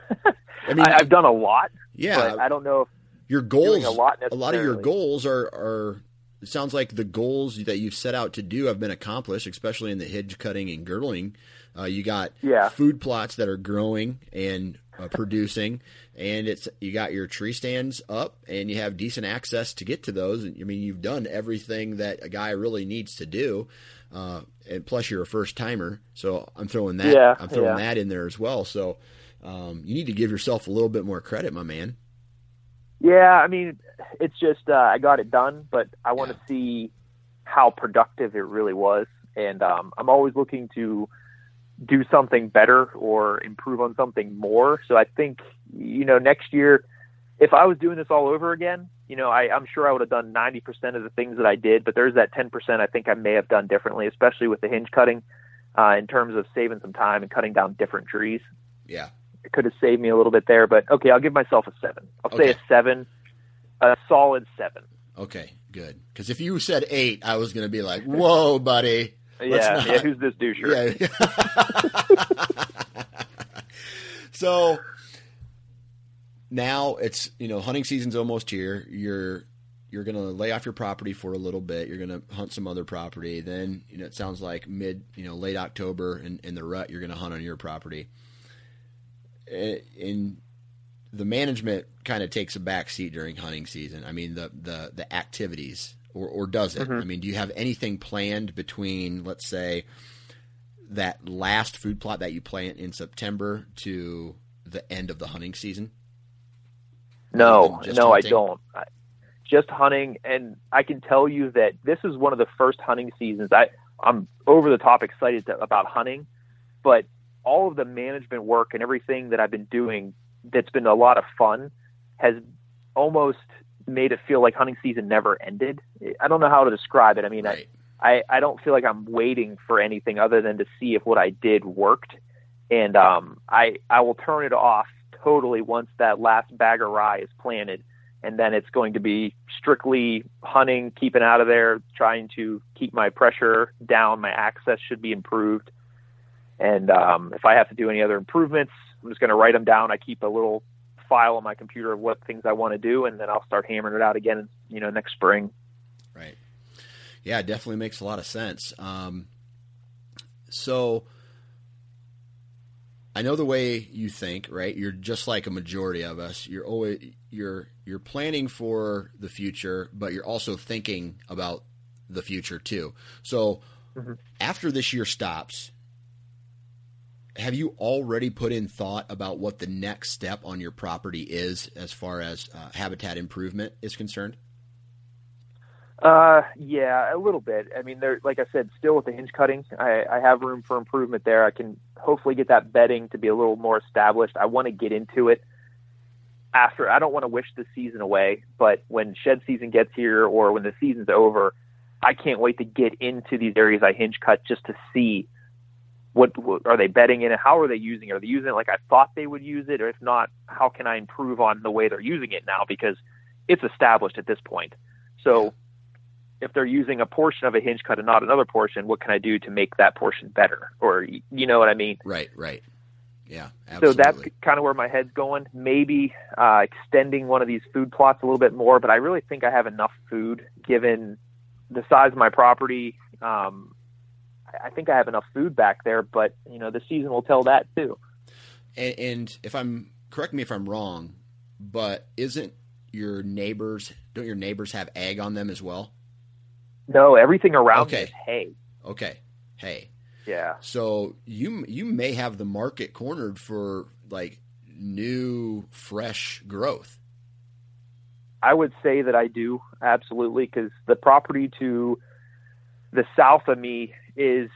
I mean, I, have done a lot. Yeah, I don't know if your goals. a lot. A lot of your goals are are. It sounds like the goals that you've set out to do have been accomplished, especially in the hinge cutting and girdling. Uh, you got yeah. food plots that are growing and uh, producing, and it's you got your tree stands up, and you have decent access to get to those. And I mean, you've done everything that a guy really needs to do. Uh, and plus, you're a first timer, so I'm throwing that. Yeah, I'm throwing yeah. that in there as well. So um, you need to give yourself a little bit more credit, my man. Yeah, I mean, it's just uh, I got it done, but I want to yeah. see how productive it really was, and um, I'm always looking to do something better or improve on something more. So I think, you know, next year, if I was doing this all over again, you know, I, I'm sure I would have done 90% of the things that I did, but there's that 10% I think I may have done differently, especially with the hinge cutting, uh, in terms of saving some time and cutting down different trees. Yeah. It could have saved me a little bit there, but okay, I'll give myself a seven. I'll okay. say a seven, a solid seven. Okay, good. Because if you said eight, I was going to be like, whoa, buddy yeah, yeah. Who's this douche? Yeah. so now it's you know hunting season's almost here. You're you're going to lay off your property for a little bit. You're going to hunt some other property. Then you know it sounds like mid you know late October in, in the rut you're going to hunt on your property. In the management kind of takes a back seat during hunting season. I mean the the the activities or, or does it? Mm-hmm. I mean, do you have anything planned between, let's say, that last food plot that you plant in September to the end of the hunting season? No, no, hunting? I don't. I, just hunting, and I can tell you that this is one of the first hunting seasons. I I'm over the top excited to, about hunting, but all of the management work and everything that I've been doing that's been a lot of fun has almost made it feel like hunting season never ended. I don't know how to describe it. I mean, right. I, I I don't feel like I'm waiting for anything other than to see if what I did worked, and um I I will turn it off totally once that last bag of rye is planted and then it's going to be strictly hunting, keeping out of there, trying to keep my pressure down. My access should be improved, and um, if I have to do any other improvements, I'm just going to write them down. I keep a little file on my computer of what things I want to do, and then I'll start hammering it out again. You know, next spring. Right. Yeah, it definitely makes a lot of sense. Um, so I know the way you think, right? You're just like a majority of us. You're always you're you're planning for the future, but you're also thinking about the future too. So mm-hmm. after this year stops, have you already put in thought about what the next step on your property is as far as uh, habitat improvement is concerned? Uh, yeah, a little bit. I mean, there, like I said, still with the hinge cutting, I, I have room for improvement there. I can hopefully get that bedding to be a little more established. I want to get into it after. I don't want to wish the season away, but when shed season gets here or when the season's over, I can't wait to get into these areas I hinge cut just to see what, what are they bedding in it? How are they using it? Are they using it like I thought they would use it? Or if not, how can I improve on the way they're using it now? Because it's established at this point. So if they're using a portion of a hinge cut and not another portion, what can I do to make that portion better? Or you know what I mean? Right, right. Yeah, absolutely. So that's kind of where my head's going. Maybe uh, extending one of these food plots a little bit more, but I really think I have enough food given the size of my property. Um, I think I have enough food back there, but you know the season will tell that too. And, and if I'm correct me if I'm wrong, but isn't your neighbors don't your neighbors have ag on them as well? No, everything around okay. is hay. Okay, hay. Yeah. So you you may have the market cornered for like new fresh growth. I would say that I do absolutely because the property to the south of me is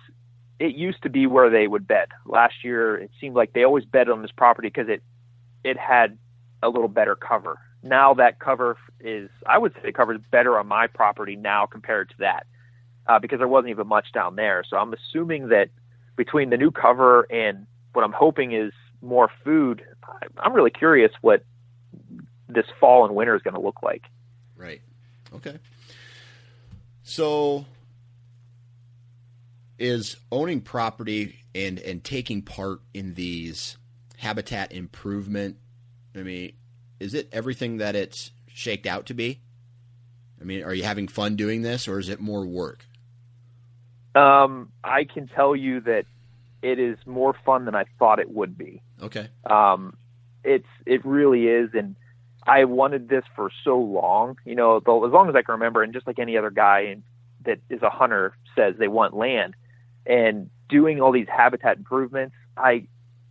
it used to be where they would bed. Last year, it seemed like they always bed on this property because it it had a little better cover now that cover is, I would say, covers better on my property now compared to that uh, because there wasn't even much down there. So I'm assuming that between the new cover and what I'm hoping is more food, I'm really curious what this fall and winter is going to look like. Right. Okay. So is owning property and and taking part in these habitat improvement I mean is it everything that it's shaked out to be? I mean, are you having fun doing this, or is it more work? Um, I can tell you that it is more fun than I thought it would be. Okay. Um, it's it really is, and I wanted this for so long. You know, as long as I can remember, and just like any other guy that is a hunter says, they want land, and doing all these habitat improvements. I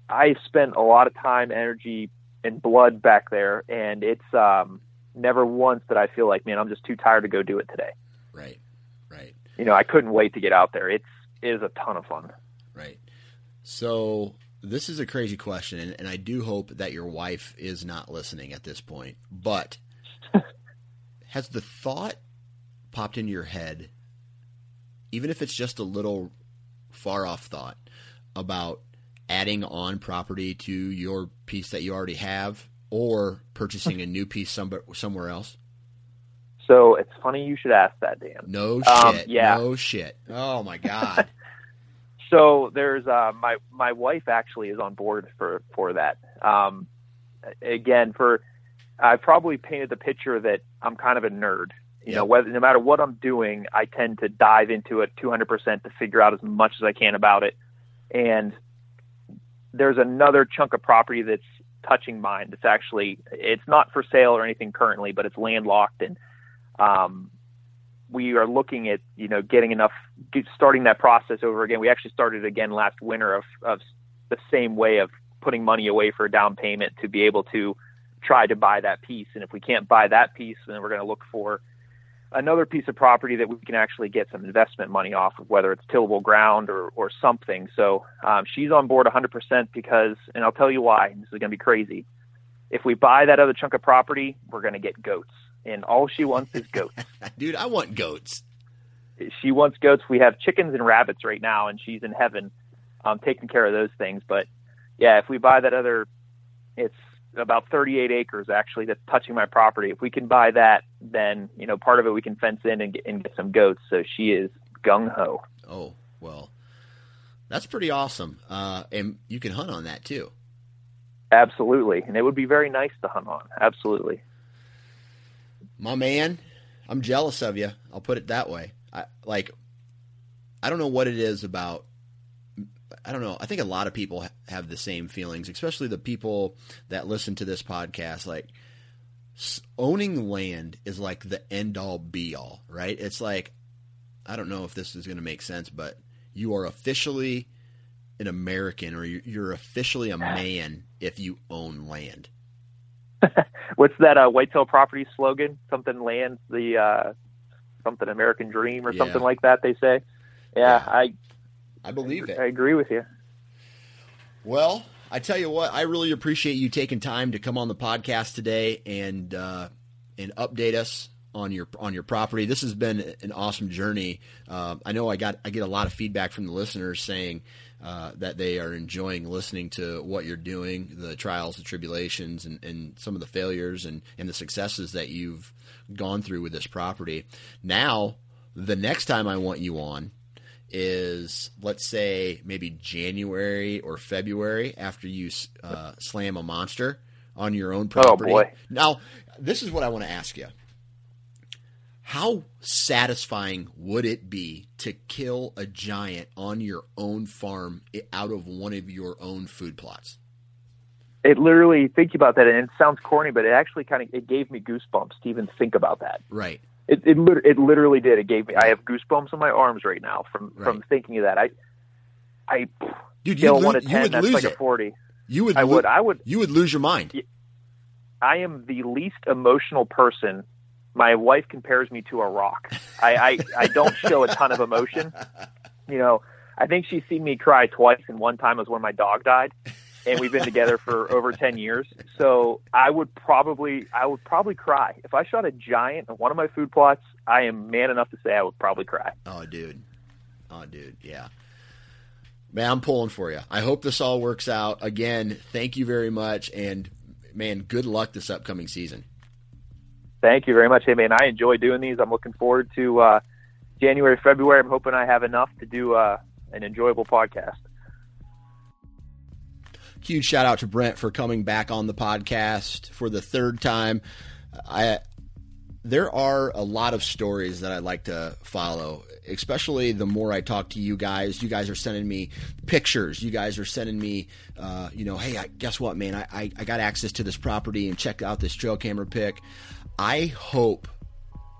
I spent a lot of time, energy, and blood back there, and it's um, never once that I feel like, man, I'm just too tired to go do it today. Right, right. You know, I couldn't wait to get out there. It's it is a ton of fun. Right. So this is a crazy question, and, and I do hope that your wife is not listening at this point. But has the thought popped into your head, even if it's just a little far off thought, about adding on property to your piece that you already have or purchasing a new piece somewhere somewhere else? So it's funny you should ask that, Dan. No um, shit. Um, yeah. No shit. Oh my god. so there's uh, my my wife actually is on board for for that. Um, again, for I probably painted the picture that I'm kind of a nerd. You yep. know, whether no matter what I'm doing, I tend to dive into it 200% to figure out as much as I can about it. And there's another chunk of property that's touching mine. That's actually it's not for sale or anything currently, but it's landlocked, and um, we are looking at you know getting enough starting that process over again. We actually started again last winter of of the same way of putting money away for a down payment to be able to try to buy that piece. And if we can't buy that piece, then we're going to look for another piece of property that we can actually get some investment money off of, whether it's tillable ground or, or something. So um, she's on board 100% because, and I'll tell you why, this is going to be crazy. If we buy that other chunk of property, we're going to get goats. And all she wants is goats. Dude, I want goats. She wants goats. We have chickens and rabbits right now, and she's in heaven um, taking care of those things. But yeah, if we buy that other, it's about 38 acres actually that's touching my property. If we can buy that, then you know part of it we can fence in and get, and get some goats. So she is gung ho. Oh well, that's pretty awesome. Uh, and you can hunt on that too. Absolutely, and it would be very nice to hunt on. Absolutely, my man. I'm jealous of you. I'll put it that way. I like. I don't know what it is about I don't know. I think a lot of people have the same feelings, especially the people that listen to this podcast. Like owning land is like the end all be all, right? It's like I don't know if this is going to make sense, but you are officially an American or you're officially a man if you own land. What's that uh, Whitetail Property slogan? Something land the uh, something American dream or yeah. something like that. They say. Yeah, yeah. I I believe it. I agree with you. Well, I tell you what, I really appreciate you taking time to come on the podcast today and uh, and update us on your on your property. This has been an awesome journey. Uh, I know I got I get a lot of feedback from the listeners saying uh, that they are enjoying listening to what you're doing, the trials, the tribulations, and, and some of the failures and, and the successes that you've gone through with this property. Now, the next time I want you on is let's say maybe January or February after you uh, slam a monster on your own property. Oh boy! Now, this is what I want to ask you. How satisfying would it be to kill a giant on your own farm out of one of your own food plots? It literally think about that, and it sounds corny, but it actually kind of it gave me goosebumps to even think about that. Right. It it, it literally did. It gave me. I have goosebumps on my arms right now from right. from thinking of that. I I Dude, scale one to ten. That's like it. a forty. You would. I would. I would. You would lose your mind. I am the least emotional person. My wife compares me to a rock. I, I, I don't show a ton of emotion. You know, I think she's seen me cry twice, and one time was when my dog died and we've been together for over 10 years. So I would probably, I would probably cry if I shot a giant on one of my food plots. I am man enough to say I would probably cry. Oh, dude. Oh, dude. Yeah. Man, I'm pulling for you. I hope this all works out. Again, thank you very much. And man, good luck this upcoming season. Thank you very much. Hey, man, I enjoy doing these. I'm looking forward to uh, January, February. I'm hoping I have enough to do uh, an enjoyable podcast huge shout out to Brent for coming back on the podcast for the third time. I there are a lot of stories that I like to follow, especially the more I talk to you guys. You guys are sending me pictures. You guys are sending me, uh, you know, hey, I, guess what, man? I, I, I got access to this property and check out this trail camera pic. I hope,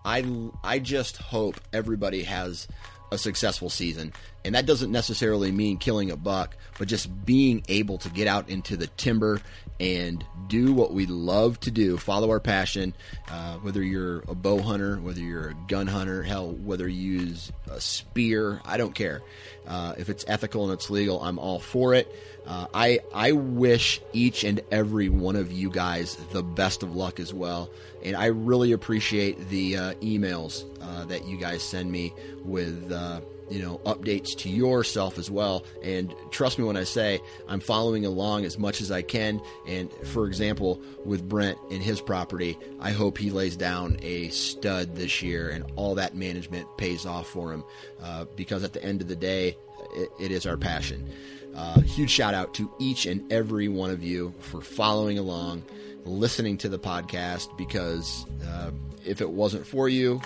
I, I just hope everybody has a successful season. And that doesn't necessarily mean killing a buck, but just being able to get out into the timber and do what we love to do, follow our passion. Uh, whether you're a bow hunter, whether you're a gun hunter, hell, whether you use a spear, I don't care. Uh, if it's ethical and it's legal, I'm all for it. Uh, I I wish each and every one of you guys the best of luck as well, and I really appreciate the uh, emails uh, that you guys send me with uh, you know updates to yourself as well. And trust me when i say i'm following along as much as i can. And for example with brent and his property i hope he lays down a stud this year and all that management pays off for him. Uh, because at the end of the day it, it is our passion. Uh, huge shout out to each and every one of you for following along listening to the podcast because uh, if it wasn't for you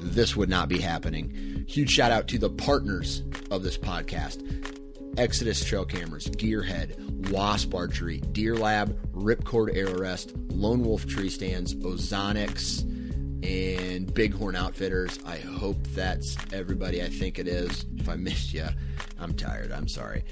this would not be happening. Huge shout out to the partners of this podcast Exodus Trail Cameras, Gearhead, Wasp Archery, Deer Lab, Ripcord Arrow Rest, Lone Wolf Tree Stands, Ozonics, and Bighorn Outfitters. I hope that's everybody. I think it is. If I missed you, I'm tired. I'm sorry.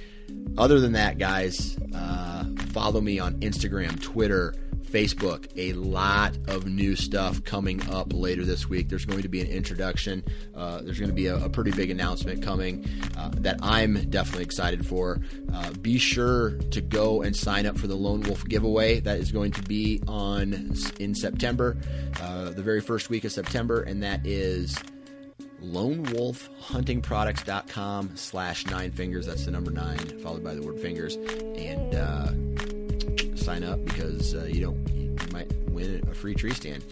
Other than that, guys, uh, follow me on Instagram, Twitter, Facebook, a lot of new stuff coming up later this week. There's going to be an introduction. Uh, there's going to be a, a, pretty big announcement coming uh, that I'm definitely excited for. Uh, be sure to go and sign up for the Lone Wolf giveaway. That is going to be on in September, uh, the very first week of September, and that is lonewolfhuntingproducts.com slash nine fingers. That's the number nine, followed by the word fingers. And uh, sign up because uh, you don't you might win a free tree stand.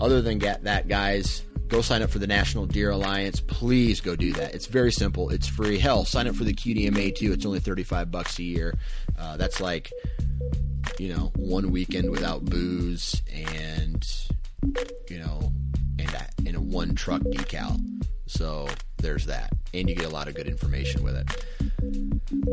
Other than get that, guys, go sign up for the National Deer Alliance. Please go do that. It's very simple. It's free. Hell, sign up for the QDMA too. It's only thirty five bucks a year. Uh, that's like you know one weekend without booze and you know and a, and a one truck decal. So there's that. And you get a lot of good information with it.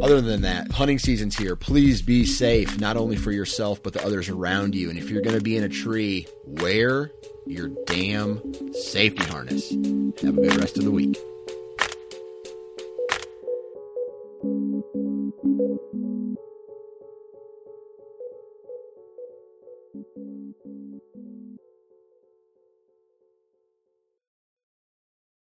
Other than that, hunting season's here. Please be safe, not only for yourself, but the others around you. And if you're going to be in a tree, wear your damn safety harness. Have a good rest of the week.